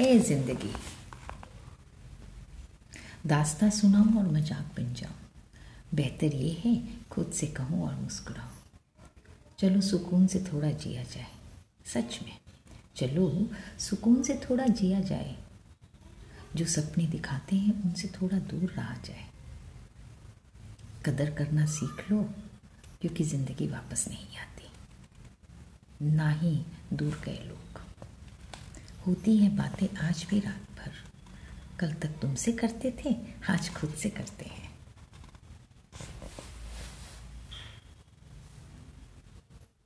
ए ज़िंदगी। दास्ता सुनाऊं और मज़ाक बन जाऊँ। बेहतर ये है खुद से कहूँ और मुस्कुराऊं। चलो सुकून से थोड़ा जिया जाए। सच में। चलो सुकून से थोड़ा जिया जाए। जो सपने दिखाते हैं उनसे थोड़ा दूर रहा जाए। कदर करना सीख लो, क्योंकि ज़िंदगी वापस नहीं आती। ना ही दूर गए लोग होती हैं बातें आज भी रात भर। कल तक तुमसे करते थे, आज खुद से करते हैं।